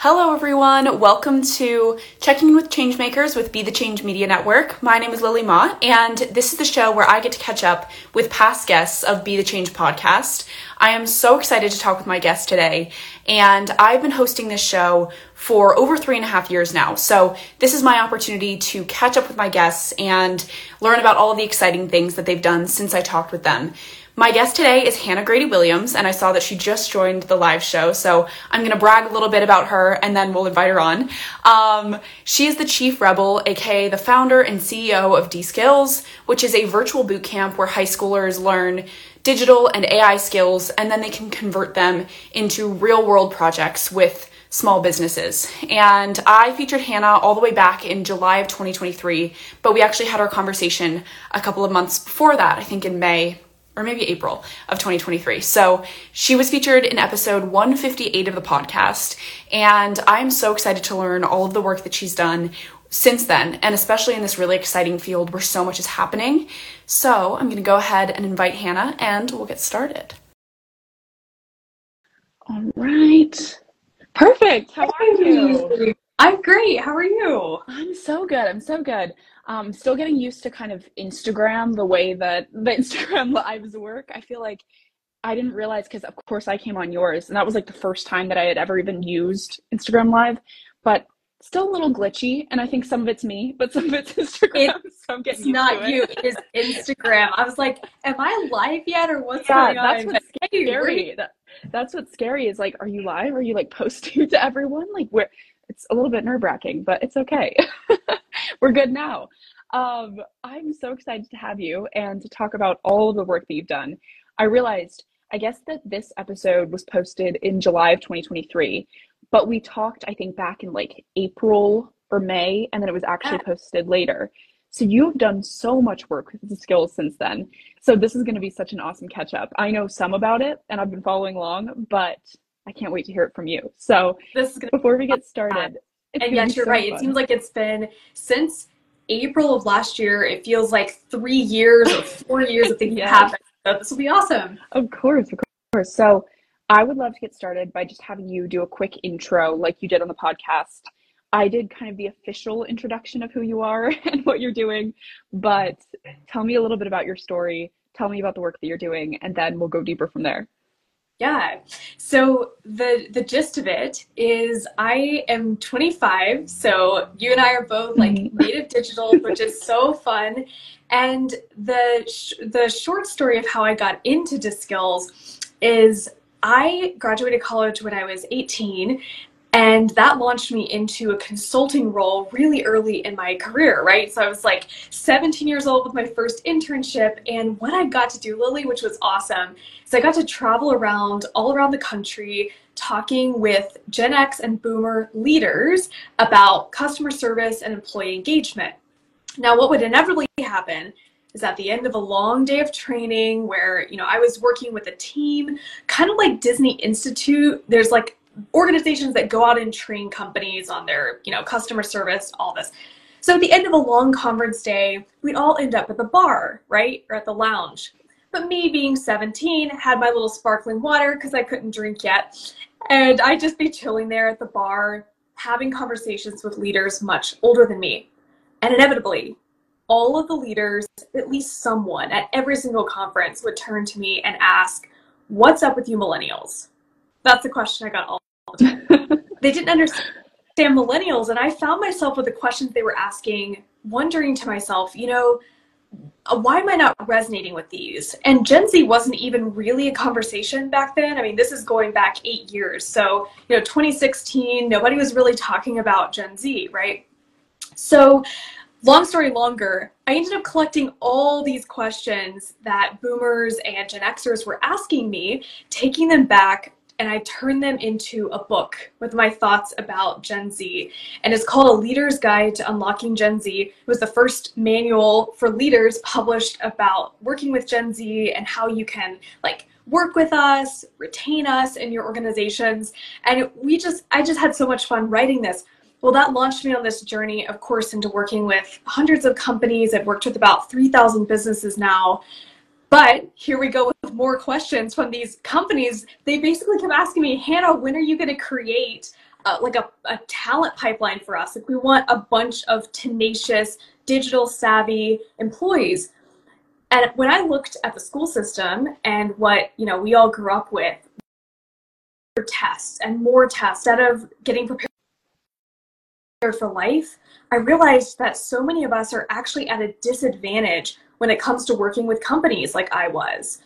Hello, everyone. Welcome to Checking In with Changemakers with Be the Change Media Network. My name is Lily Ma, and this is the show where I get to catch up with past guests of Be the Change podcast. I am so excited to talk with my guest today, and I've been hosting this show for over three and a half years now. So, this is my opportunity to catch up with my guests and learn about all the exciting things that they've done since I talked with them. My guest today is Hannah Grady Williams, and I saw that she just joined the live show, so I'm gonna brag a little bit about her and then we'll invite her on. Um, she is the Chief Rebel, aka the founder and CEO of d'Skills, which is a virtual boot camp where high schoolers learn digital and AI skills and then they can convert them into real world projects with small businesses. And I featured Hannah all the way back in July of 2023, but we actually had our conversation a couple of months before that, I think in May or maybe April of 2023. So she was featured in episode 158 of the podcast, and I'm so excited to learn all of the work that she's done since then, and especially in this really exciting field where so much is happening. So I'm going to go ahead and invite Hannah, and we'll get started. All right. Perfect. How are you? I'm great. How are you? I'm so good. I'm so good um, still getting used to kind of Instagram, the way that the Instagram lives work. I feel like I didn't realize because, of course, I came on yours, and that was like the first time that I had ever even used Instagram Live, but still a little glitchy. And I think some of it's me, but some of it's Instagram. It's, so it's not it. you, it is Instagram. I was like, am I live yet, or what's yeah, going that's on? What's scary. That, that's what's scary is like, are you live? Are you like posting to everyone? Like, where? It's a little bit nerve wracking, but it's okay. we're good now. Um, I'm so excited to have you and to talk about all the work that you've done. I realized, I guess, that this episode was posted in July of 2023, but we talked, I think, back in like April or May, and then it was actually posted later. So you've done so much work with the skills since then. So this is going to be such an awesome catch up. I know some about it and I've been following along, but I can't wait to hear it from you. So this is gonna before we get started, and yes, you're so right. Fun. It seems like it's been since April of last year. It feels like three years or four years of things yes. happened. So this will be awesome. Of course, of course. So I would love to get started by just having you do a quick intro like you did on the podcast. I did kind of the official introduction of who you are and what you're doing, but tell me a little bit about your story. Tell me about the work that you're doing, and then we'll go deeper from there. Yeah. So the the gist of it is I am 25, so you and I are both like mm-hmm. native digital, which is so fun. And the sh- the short story of how I got into d'Skills is I graduated college when I was 18 and that launched me into a consulting role really early in my career, right? So I was like 17 years old with my first internship. And what I got to do, Lily, which was awesome, is I got to travel around all around the country talking with Gen X and Boomer leaders about customer service and employee engagement. Now, what would inevitably happen is at the end of a long day of training where you know i was working with a team kind of like disney institute there's like organizations that go out and train companies on their, you know, customer service, all this. So at the end of a long conference day, we'd all end up at the bar, right? Or at the lounge. But me being 17, had my little sparkling water because I couldn't drink yet. And I'd just be chilling there at the bar, having conversations with leaders much older than me. And inevitably, all of the leaders, at least someone at every single conference, would turn to me and ask, What's up with you millennials? That's the question I got all they didn't understand millennials and i found myself with the questions they were asking wondering to myself you know uh, why am i not resonating with these? And gen z wasn't even really a conversation back then. I mean this is going back eight years. So you know 2016 nobody was really talking about gen z right? So long story longer i ended up collecting all these questions that boomers and gen xers were asking me taking them back and I turned them into a book with my thoughts about Gen Z. And it's called A Leader's Guide to Unlocking Gen Z. It was the first manual for leaders published about working with Gen Z and how you can like work with us, retain us in your organizations. And we just I just had so much fun writing this. Well, that launched me on this journey, of course, into working with hundreds of companies. I've worked with about 3,000 businesses now. But here we go more questions from these companies. They basically kept asking me, Hannah, when are you going to create uh, like a, a talent pipeline for us. Like we want a bunch of tenacious, digital savvy employees. And when I looked at the school system and what you know we all grew up with, tests and more tests instead of getting prepared for life, I realized that so many of us are actually at a disadvantage when it comes to working with companies like I was.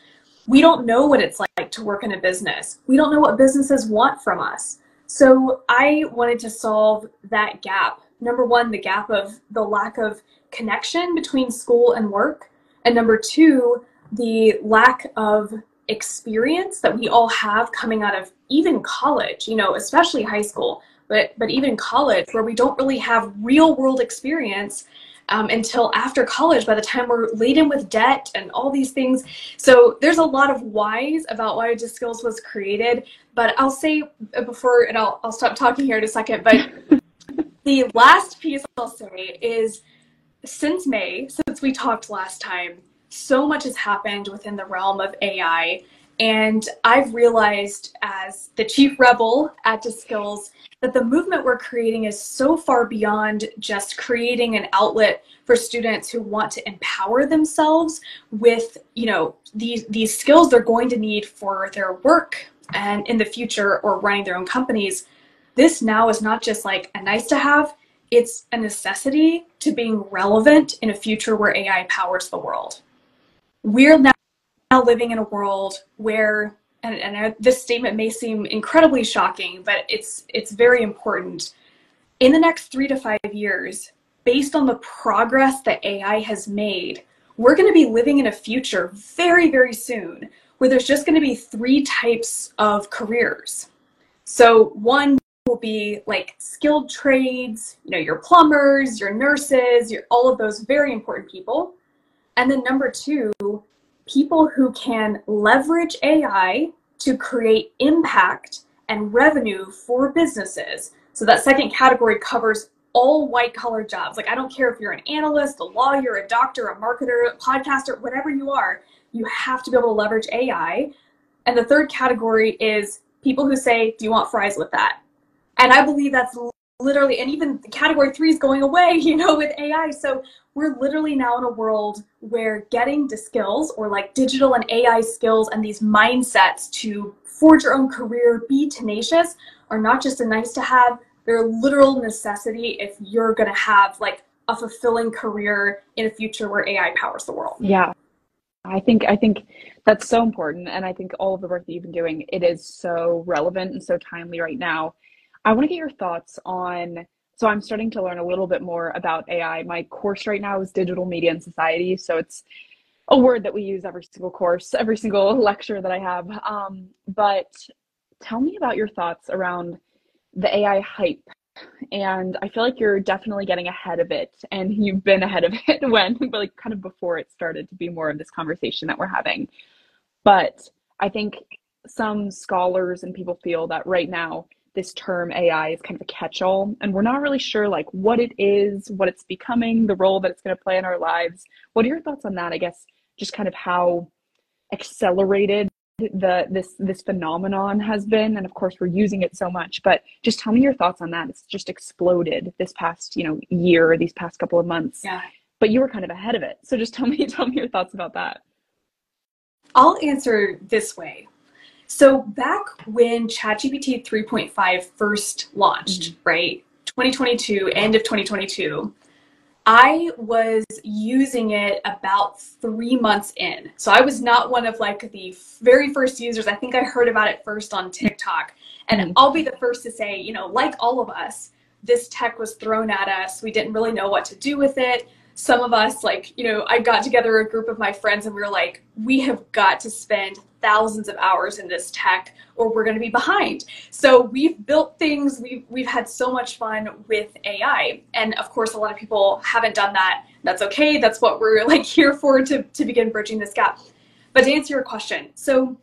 We don't know what it's like to work in a business. We don't know what businesses want from us. So I wanted to solve that gap. Number one, the gap of the lack of connection between school and work. And number two, the lack of experience that we all have coming out of even college, you know, especially high school, but but even college where we don't really have real world experience um, until after college by the time we're laden with debt and all these things. So there's a lot of whys about why d'Skills was created but i'll say uh, before and i'll, I'll stop talking here in a second but the last piece i'll say is since may since we talked last time so much has happened within the realm of ai and I've realized as the chief rebel at d'Skills that the movement we're creating is so far beyond just creating an outlet for students who want to empower themselves with, you know, these these skills they're going to need for their work and in the future or running their own companies. This now is not just like a nice to have, it's a necessity to being relevant in a future where AI powers the world. We're now now living in a world where and, and this statement may seem incredibly shocking but it's it's very important. In the next three to five years based on the progress that ai has made we're going to be living in a future very very soon where there's just going to be three types of careers. So one will be like skilled trades you know your plumbers your nurses your all of those very important people. And then number two people who can leverage AI to create impact and revenue for businesses. So that second category covers all white collar jobs. Like I don't care if you're an analyst, a lawyer, a doctor, a marketer, a podcaster, whatever you are, you have to be able to leverage AI. And the third category is people who say, "Do you want fries with that?" And I believe that's literally and even category 3 is going away, you know, with AI. So we're literally now in a world where getting the skills or like digital and AI skills and these mindsets to forge your own career, be tenacious, are not just a nice to have, they're a literal necessity if you're going to have like a fulfilling career in a future where AI powers the world. Yeah. I think I think that's so important and I think all of the work that you've been doing it is so relevant and so timely right now. I want to get your thoughts on so I'm starting to learn a little bit more about AI. My course right now is digital media and society. So it's a word that we use every single course, every single lecture that I have. Um, but tell me about your thoughts around the AI hype. And I feel like you're definitely getting ahead of it, and you've been ahead of it when, but like kind of before it started to be more of this conversation that we're having. But I think some scholars and people feel that right now this term AI is kind of a catch-all, and we're not really sure like what it is, what it's becoming, the role that it's going to play in our lives. What are your thoughts on that? I guess just kind of how accelerated the this this phenomenon has been? And of course we're using it so much but just tell me your thoughts on that. It's just exploded this past you know year these past couple of months. Yeah. But you were kind of ahead of it. So just tell me tell me your thoughts about that. I'll answer this way so back when ChatGPT 3.5 first launched, mm-hmm. right? 2022, end of 2022, I was using it about three months in. So I was not one of like the very first users. I think I heard about it first on TikTok. And mm-hmm. I'll be the first to say, you know, like all of us, this tech was thrown at us. We didn't really know what to do with it some of us like you know i got together a group of my friends and we were like we have got to spend thousands of hours in this tech or we're going to be behind. So we've built things we've, we've had so much fun with ai and of course a lot of people haven't done that. That's okay. That's what we're like here for to, to begin bridging this gap. But to answer your question so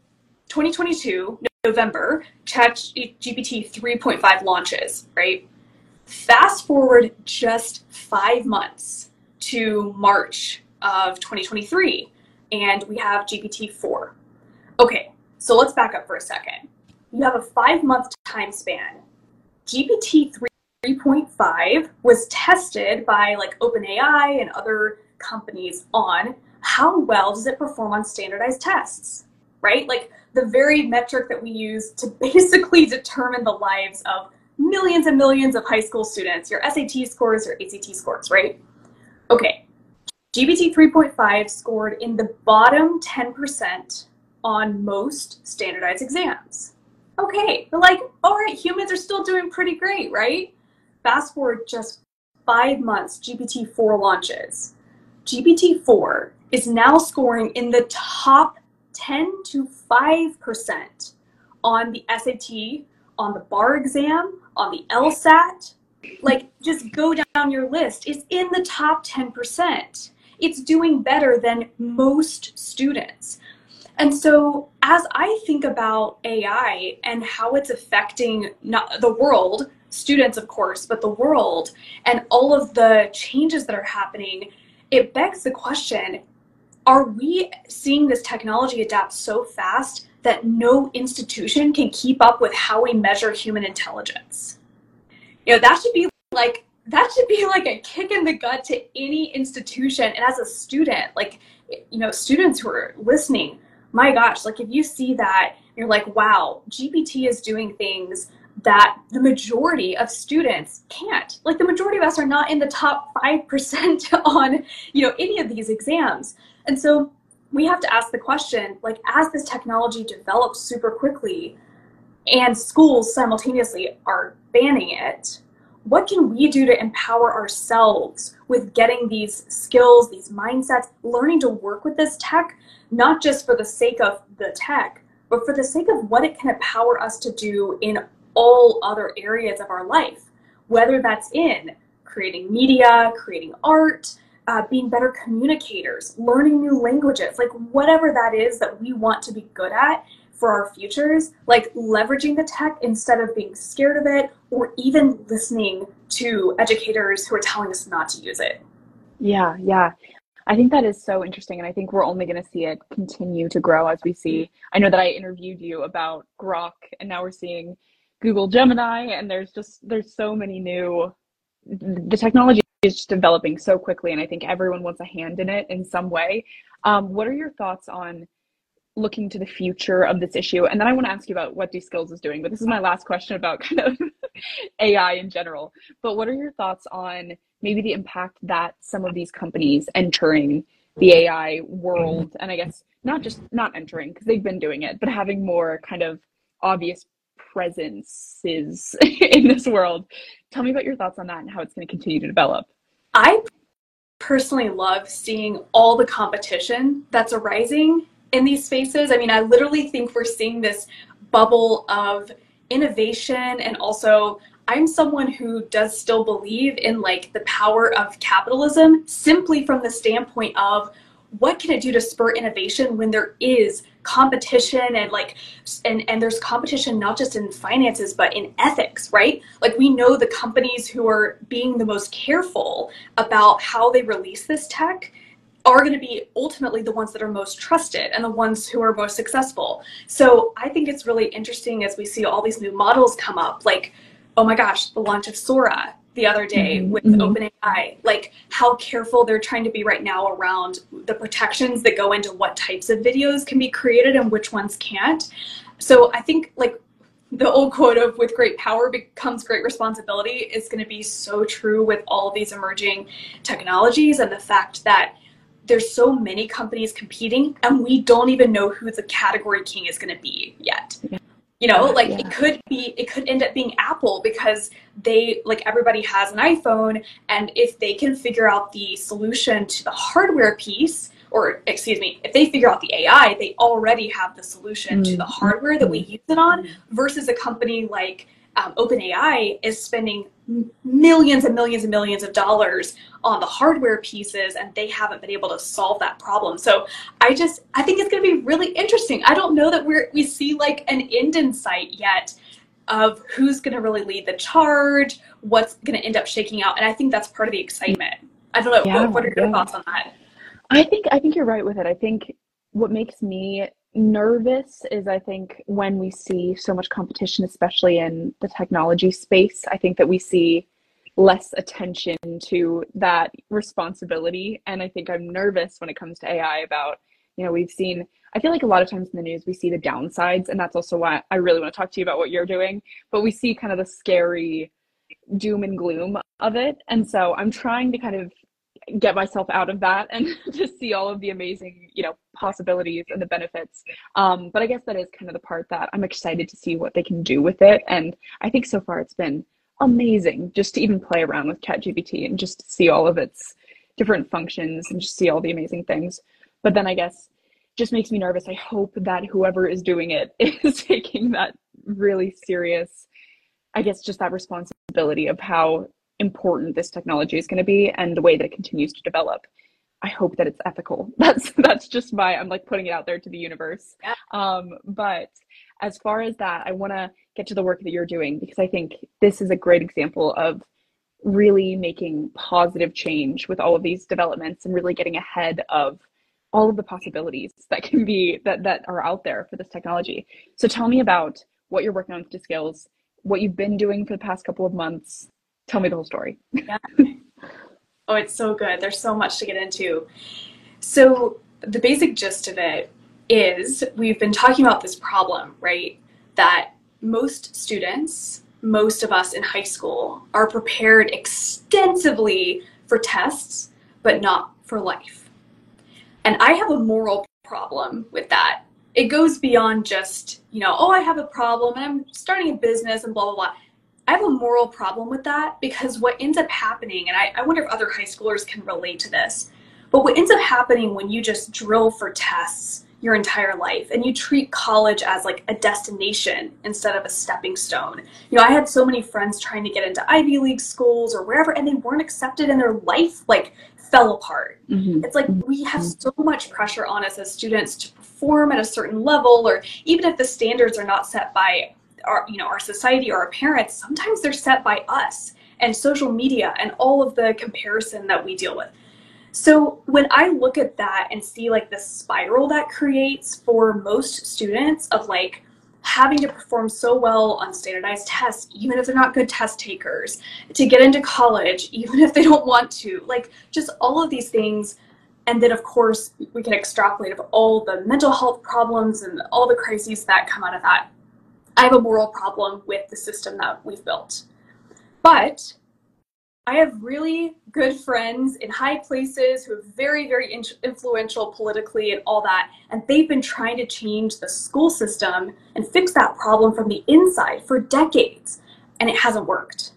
2022 november chat gpt 3.5 launches right? Fast forward just five months to March of 2023, and we have GPT-4. Okay, so let's back up for a second. You have a five month time span GPT 3.5 was tested by like OpenAI and other companies on how well does it perform on standardized tests, right? Like the very metric that we use to basically determine the lives of millions and millions of high school students, your SAT scores, your ACT scores, right? Okay, GPT 3.5 scored in the bottom 10% on most standardized exams. Okay, they're like, all right, humans are still doing pretty great, right? Fast forward just five months, GPT 4 launches. GPT 4 is now scoring in the top 10 to 5% on the SAT, on the bar exam, on the LSAT. Like, just go down your list. It's in the top 10%. It's doing better than most students. And so, as I think about AI and how it's affecting not the world, students, of course, but the world, and all of the changes that are happening, it begs the question are we seeing this technology adapt so fast that no institution can keep up with how we measure human intelligence? You know, that should be like that should be like a kick in the gut to any institution and as a student like you know students who are listening my gosh like if you see that you're like wow gpt is doing things that the majority of students can't. Like the majority of us are not in the top 5% on you know any of these exams. And so we have to ask the question like as this technology develops super quickly and schools simultaneously are banning it what can we do to empower ourselves with getting these skills, these mindsets, learning to work with this tech, not just for the sake of the tech, but for the sake of what it can empower us to do in all other areas of our life, whether that's in creating media, creating art, uh, being better communicators, learning new languages, like whatever that is that we want to be good at for our futures, like leveraging the tech instead of being scared of it or even listening to educators who are telling us not to use it. Yeah, yeah. I think that is so interesting. And I think we're only going to see it continue to grow as we see. I know that I interviewed you about Grok, and now we're seeing Google Gemini, and there's just, there's so many new, the technology is just developing so quickly. And I think everyone wants a hand in it in some way. Um, what are your thoughts on looking to the future of this issue? And then I want to ask you about what d'Skills is doing, but this is my last question about kind of AI in general. But what are your thoughts on maybe the impact that some of these companies entering the AI world, and I guess not just not entering because they've been doing it, but having more kind of obvious presences in this world. Tell me about your thoughts on that and how it's going to continue to develop. I personally love seeing all the competition that's arising in these spaces. I mean, I literally think we're seeing this bubble of innovation and also I'm someone who does still believe in like the power of capitalism simply from the standpoint of what can it do to spur innovation when there is competition and like and and there's competition not just in finances but in ethics right like we know the companies who are being the most careful about how they release this tech are going to be ultimately the ones that are most trusted and the ones who are most successful. So I think it's really interesting as we see all these new models come up, like, oh my gosh, the launch of Sora the other day mm-hmm. with mm-hmm. OpenAI, like how careful they're trying to be right now around the protections that go into what types of videos can be created and which ones can't. So I think like the old quote of with great power becomes great responsibility is going to be so true with all these emerging technologies and the fact that there's so many companies competing and we don't even know who the category king is going to be yet yeah. you know like yeah. it could be it could end up being apple because they like everybody has an iphone and if they can figure out the solution to the hardware piece or excuse me if they figure out the ai they already have the solution mm-hmm. to the mm-hmm. hardware that we use it on versus a company like um, OpenAI is spending millions and millions and millions of dollars on the hardware pieces and they haven't been able to solve that problem. So i just i think it's going to be really interesting. I don't know that we're we see like an end in sight yet of who's going to really lead the charge what's going to end up shaking out and i think that's part of the excitement. I don't know yeah, what, what, are your yeah. thoughts on that? I think i think you're right with it. I think what makes me nervous is I think when we see so much competition, especially in the technology space. I think that we see less attention to that responsibility. And I think I'm nervous when it comes to AI about, you know, we've seen, I feel like a lot of times in the news, we see the downsides. And that's also why I really want to talk to you about what you're doing. But we see kind of the scary doom and gloom of it. And so I'm trying to kind of get myself out of that and just see all of the amazing you know possibilities and the benefits um, but i guess that is kind of the part that i'm excited to see what they can do with it and i think so far it's been amazing just to even play around with ChatGPT and just see all of its different functions and just see all the amazing things. But then I guess just makes me nervous. I hope that whoever is doing it is taking that really serious, I guess, just that responsibility of how important this technology is going to be and the way that it continues to develop. I hope that it's ethical. That's that's just my I'm like putting it out there to the universe. Um, but as far as that, I want to get to the work that you're doing because I think this is a great example of really making positive change with all of these developments and really getting ahead of all of the possibilities that can be that that are out there for this technology. So tell me about what you're working on with d'Skills, what you've been doing for the past couple of months. Tell me the whole story. Yeah. Oh, it's so good. There's so much to get into. So the basic gist of it is we've been talking about this problem, right? That most students, most of us in high school, are prepared extensively for tests, but not for life. And I have a moral problem with that. It goes beyond just, you know, oh, I have a problem and I'm starting a business and blah, blah, blah. I have a moral problem with that because what ends up happening, and I, I wonder if other high schoolers can relate to this, but what ends up happening when you just drill for tests your entire life and you treat college as like a destination instead of a stepping stone. You know, I had so many friends trying to get into Ivy League schools or wherever and they weren't accepted and their life like fell apart. Mm-hmm. It's like we have so much pressure on us as students to perform at a certain level or even if the standards are not set by our you know our society or our parents, sometimes they're set by us and social media and all of the comparison that we deal with. So when I look at that and see like the spiral that creates for most students of like having to perform so well on standardized tests, even if they're not good test takers, to get into college, even if they don't want to, like just all of these things. And then, of course, we can extrapolate of all the mental health problems and all the crises that come out of that. I have a moral problem with the system that we've built. But I have really good friends in high places who are very, very in- influential politically and all that. And they've been trying to change the school system and fix that problem from the inside for decades. And it hasn't worked.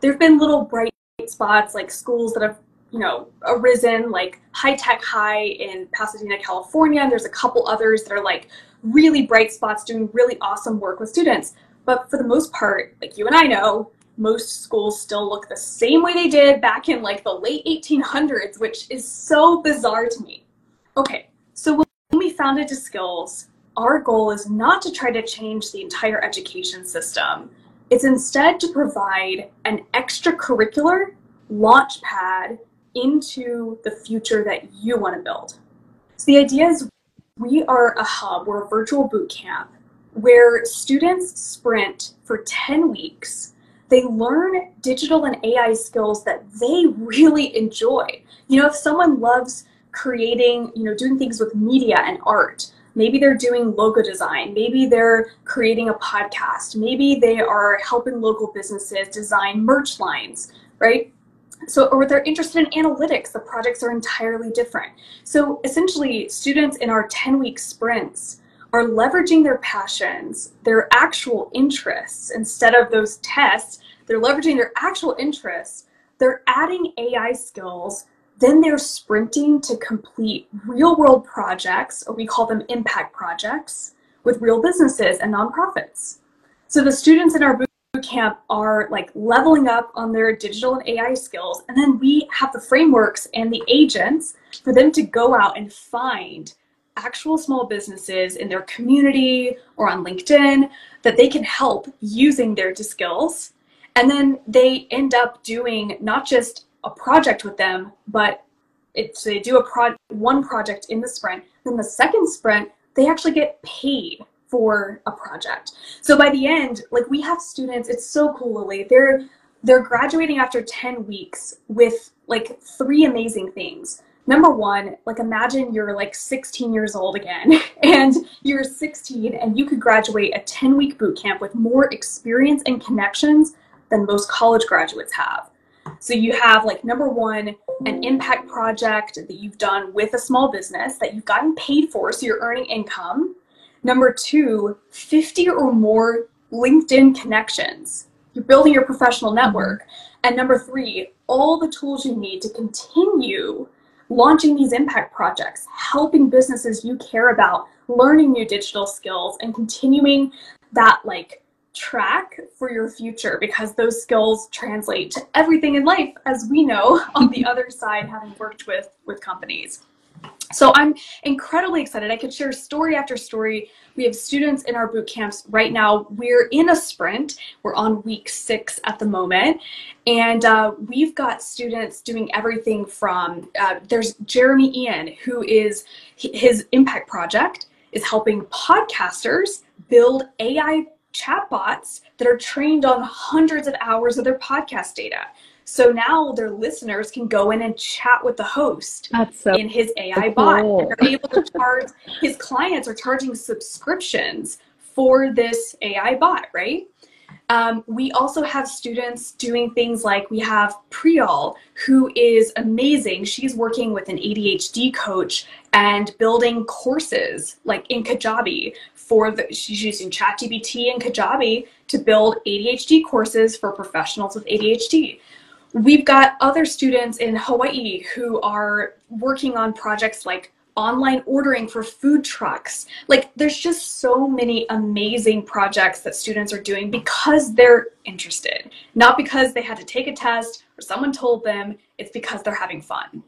There have been little bright spots like schools that have, you know, arisen, like High Tech High in Pasadena, California. And there's a couple others that are like really bright spots doing really awesome work with students. But for the most part, like you and I know, most schools still look the same way they did back in like the late 1800s, which is so bizarre to me. Okay, so when we founded Skills, our goal is not to try to change the entire education system. It's instead to provide an extracurricular launch pad into the future that you want to build. So the idea is we are a hub, we're a virtual boot camp where students sprint for 10 weeks they learn digital and AI skills that they really enjoy. You know, if someone loves creating, you know, doing things with media and art, maybe they're doing logo design, maybe they're creating a podcast, maybe they are helping local businesses design merch lines, right? So, or they're interested in analytics, the projects are entirely different. So, essentially, students in our 10 week sprints are leveraging their passions, their actual interests, instead of those tests, they're leveraging their actual interests. They're adding AI skills. Then they're sprinting to complete real world projects, or we call them impact projects, with real businesses and nonprofits. So the students in our camp are like leveling up on their digital and AI skills. And then we have the frameworks and the agents for them to go out and find actual small businesses in their community or on LinkedIn that they can help using their skills. And then they end up doing not just a project with them, but it's they do a pro- one project in the sprint. Then the second sprint, they actually get paid for a project. So by the end, like we have students, it's so cool, Lily. They're they're graduating after 10 weeks with like three amazing things. Number one, like imagine you're like 16 years old again and you're 16 and you could graduate a 10 week boot camp with more experience and connections than most college graduates have. So you have like number one, an impact project that you've done with a small business that you've gotten paid for, so you're earning income. Number two, 50 or more LinkedIn connections. You're building your professional network. And number three, all the tools you need to continue launching these impact projects, helping businesses you care about, learning new digital skills, and continuing that like track for your future because those skills translate to everything in life as we know on the other side having worked with with companies so i'm incredibly excited. I could share story after story. We have students in our boot camps right now. We're in a sprint. We're on week six at the moment. And uh, we've got students doing everything from uh, there's jeremy ian who is his impact project is helping podcasters build ai chatbots that are trained on hundreds of hours of their podcast data. So now their listeners can go in and chat with the host so in his AI cool. bot. And they're able to charge his clients are charging subscriptions for this AI bot, right? Um, we also have students doing things like we have Priyal, who is amazing. She's working with an ADHD coach and building courses like in Kajabi for the, she's using ChatGPT and Kajabi to build ADHD courses for professionals with ADHD. We've got other students in Hawaii who are working on projects like online ordering for food trucks. Like there's just so many amazing projects that students are doing because they're interested, not because they had to take a test or someone told them, it's because they're having fun.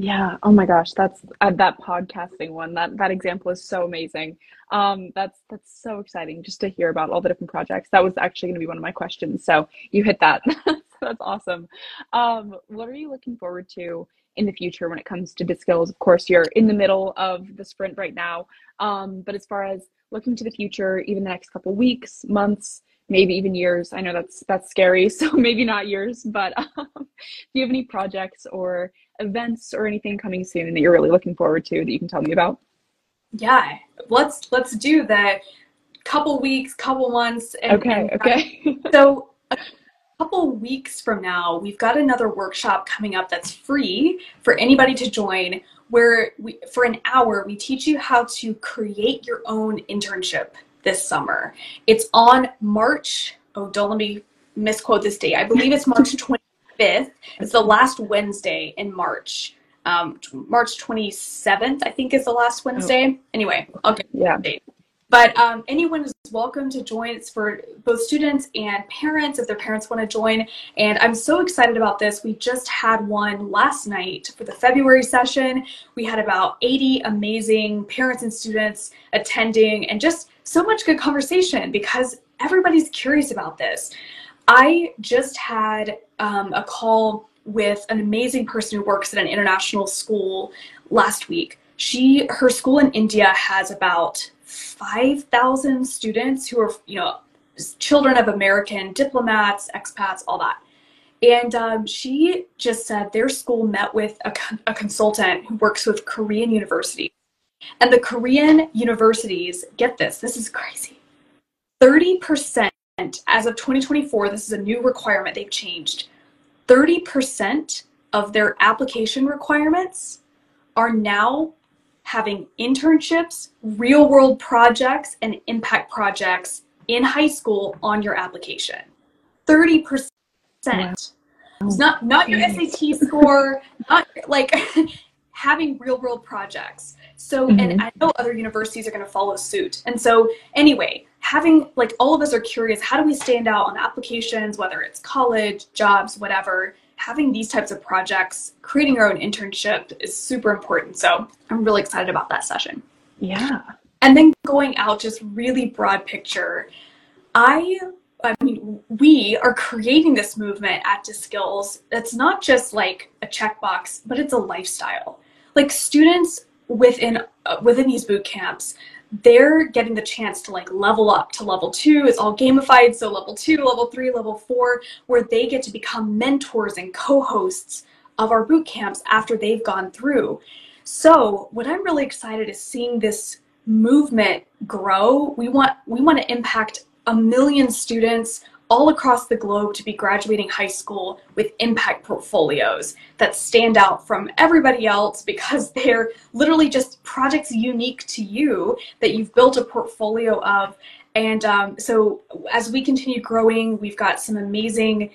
Yeah. Oh my gosh, that's uh, that podcasting one. That that example is so amazing. Um, that's that's so exciting just to hear about all the different projects. That was actually going to be one of my questions. So you hit that. that's awesome. Um, what are you looking forward to in the future when it comes to skills? Of course, you're in the middle of the sprint right now. Um, but as far as looking to the future, even the next couple weeks, months, maybe even years. I know that's that's scary, so maybe not years. But um, do you have any projects or events or anything coming soon that you're really looking forward to that you can tell me about? Yeah, let's let's do that. Couple weeks, couple months. And, okay. And, okay. so a couple weeks from now, we've got another workshop coming up that's free for anybody to join. Where we, for an hour, we teach you how to create your own internship this summer. It's on March. Oh, don't let me misquote this date. I believe it's March 25th. It's the last Wednesday in March. Um, March 27th, I think, is the last Wednesday. Oh. Anyway, I'll yeah. But um, anyone is welcome to join. It's for both students and parents if their parents want to join. And I'm so excited about this. We just had one last night for the February session. We had about 80 amazing parents and students attending and just so much good conversation because everybody's curious about this. I just had um, a call with an amazing person who works at an international school last week. She, her school in India has about 5,000 students who are, you know, children of American diplomats, expats, all that. And um, she just said their school met with a, a consultant who works with Korean universities. And the Korean universities, get this, this is crazy. 30% as of 2024, this is a new requirement they've changed. 30% of their application requirements are now having internships, real world projects, and impact projects in high school on your application. 30%. Wow. It's not not your SAT score, not like having real world projects. So, mm-hmm. and I know other universities are going to follow suit. And so, anyway, having like all of us are curious how do we stand out on applications, whether it's college, jobs, whatever, having these types of projects, creating our own internship is super important. So I'm really excited about that session. Yeah. And then going out, just really broad picture. I I mean, we are creating this movement at d'Skills. It's not just like a checkbox, but it's a lifestyle. Like students within uh, within these boot camps, they're getting the chance to like level up to level two. It's all gamified. So level two, level three, level four, where they get to become mentors and co-hosts of our boot camps after they've gone through. So what I'm really excited is seeing this movement grow. We want we want to impact a million students all across the globe to be graduating high school with impact portfolios that stand out from everybody else because they're literally just projects unique to you that you've built a portfolio of. And um, so as we continue growing, we've got some amazing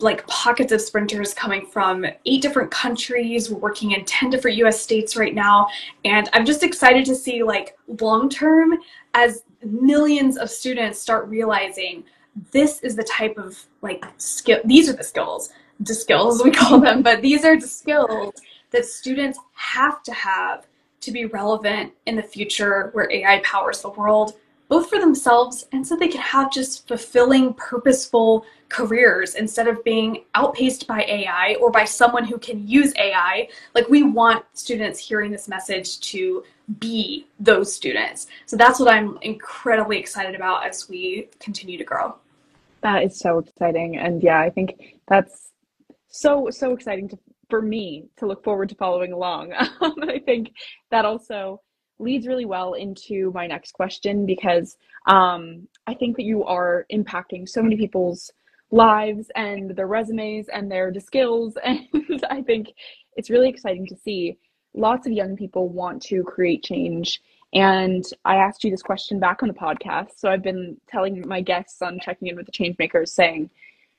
like pockets of sprinters coming from eight different countries. We're working in 10 different US states right now. And I'm just excited to see like long term as millions of students start realizing this is the type of like skill these are the skills the skills we call them but these are the skills that students have to have to be relevant in the future where ai powers the world both for themselves and so they can have just fulfilling purposeful careers instead of being outpaced by ai or by someone who can use ai like we want students hearing this message to be those students. So that's what i'm incredibly excited about as we continue to grow that is so exciting. And yeah, I think that's so, so exciting to, for me to look forward to following along. Um, I think that also leads really well into my next question because um, I think that you are impacting so many people's lives and their resumes and their skills. And I think it's really exciting to see lots of young people want to create change and I asked you this question back on the podcast. So I've been telling my guests on checking in with the change makers saying,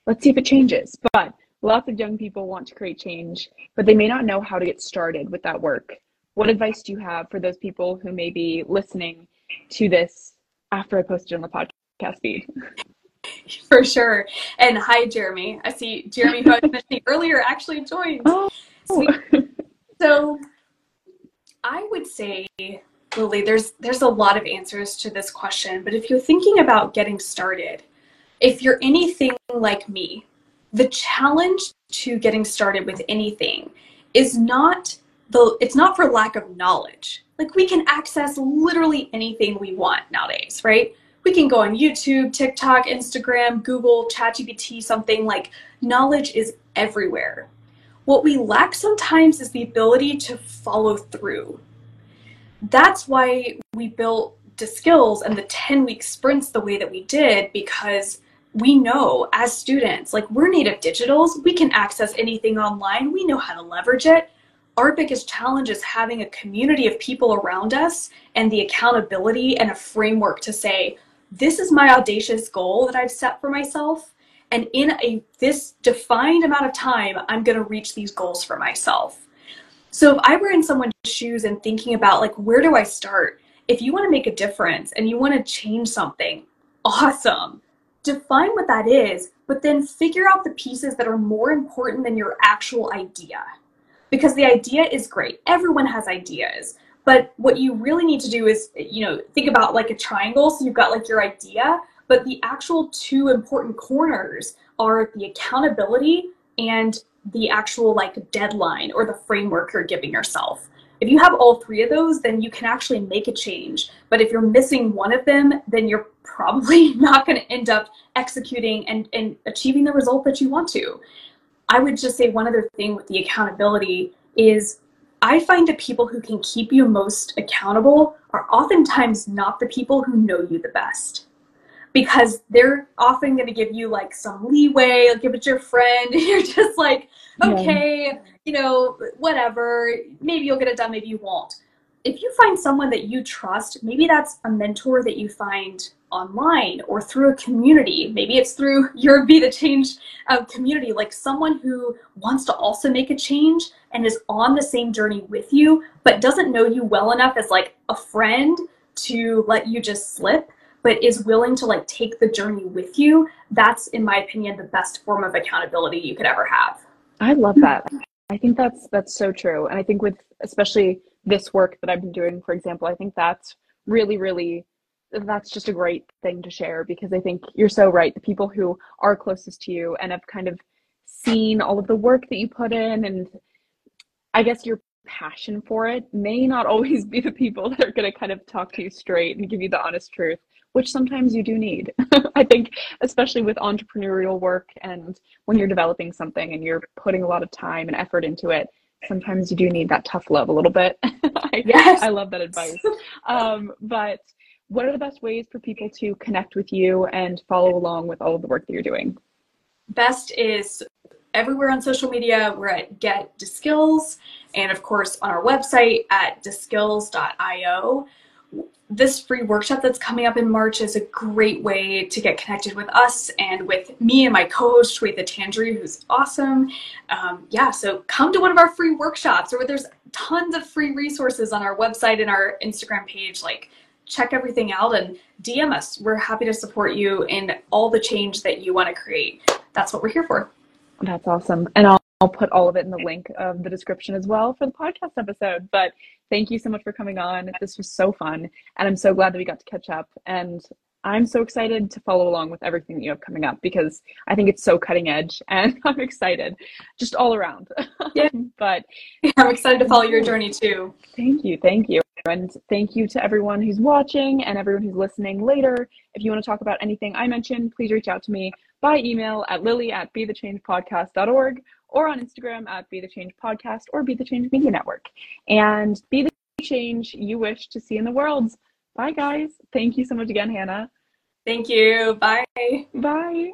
let's see if it changes. But lots of young people want to create change, but they may not know how to get started with that work. What advice do you have for those people who may be listening to this after I posted on the podcast feed? For sure. And hi, Jeremy. I see Jeremy, who I mentioned earlier, actually joined. Oh. So I would say Lily, there's there's a lot of answers to this question, but if you're thinking about getting started, if you're anything like me, the challenge to getting started with anything is not the it's not for lack of knowledge. Like we can access literally anything we want nowadays, right? We can go on YouTube, TikTok, Instagram, Google, ChatGPT, something like knowledge is everywhere. What we lack sometimes is the ability to follow through that's why we built the skills and the 10 week sprints the way that we did because we know as students, like we're native digitals, we can access anything online, we know how to leverage it. Our biggest challenge is having a community of people around us and the accountability and a framework to say, this is my audacious goal that I've set for myself. And in a this defined amount of time, I'm going to reach these goals for myself. So if I were in someone's shoes and thinking about like where do I start? If you want to make a difference and you want to change something, awesome. Define what that is, but then figure out the pieces that are more important than your actual idea. Because the idea is great. Everyone has ideas. But what you really need to do is, you know, think about like a triangle. So you've got like your idea, but the actual two important corners are the accountability and the actual like deadline or the framework you're giving yourself. If you have all three of those, then you can actually make a change. But if you're missing one of them, then you're probably not going to end up executing and, and achieving the result that you want to. I would just say one other thing with the accountability is I find the people who can keep you most accountable are oftentimes not the people who know you the best because they're often going to give you like some leeway, like give it to your friend, you're just like, okay, yeah. you know, whatever. Maybe you'll get it done, maybe you won't. If you find someone that you trust, maybe that's a mentor that you find online or through a community. Maybe it's through your Be the Change uh, community, like someone who wants to also make a change and is on the same journey with you, but doesn't know you well enough as like a friend to let you just slip but is willing to like take the journey with you, that's in my opinion the best form of accountability you could ever have. I love that. I think that's that's so true. And I think with especially this work that I've been doing, for example, I think that's really, really that's just a great thing to share because I think you're so right. The people who are closest to you and have kind of seen all of the work that you put in and I guess your passion for it may not always be the people that are going to kind of talk to you straight and give you the honest truth which sometimes you do need. I think, especially with entrepreneurial work and when you're developing something and you're putting a lot of time and effort into it, sometimes you do need that tough love a little bit. I, yes. I love that advice. Um, but what are the best ways for people to connect with you and follow along with all of the work that you're doing? Best is everywhere on social media. We're at Get Skills, and of course on our website at deskills.io this free workshop that's coming up in March is a great way to get connected with us and with me and my co-host Shweta Tandri, who's awesome. Um, yeah, so come to one of our free workshops, or there's tons of free resources on our website and our Instagram page. Like, check everything out and DM us. We're happy to support you in all the change that you want to create. That's what we're here for. That's awesome, and I'll. I'll put all of it in the link of the description as well for the podcast episode. But thank you so much for coming on. This was so fun. And I'm so glad that we got to catch up. And I'm so excited to follow along with everything that you have coming up because I think it's so cutting edge and I'm excited just all around. Yeah. but I'm excited to follow your journey too. Thank you. Thank you. And thank you to everyone who's watching and everyone who's listening later. If you want to talk about anything I mentioned, please reach out to me by email at lily at be the change bethechangepodcast.org or on Instagram at Be the Change Podcast or Be the Change Media Network. And be the change you wish to see in the world. Bye, guys. Thank you so much again, Hannah. Thank you. Bye. Bye.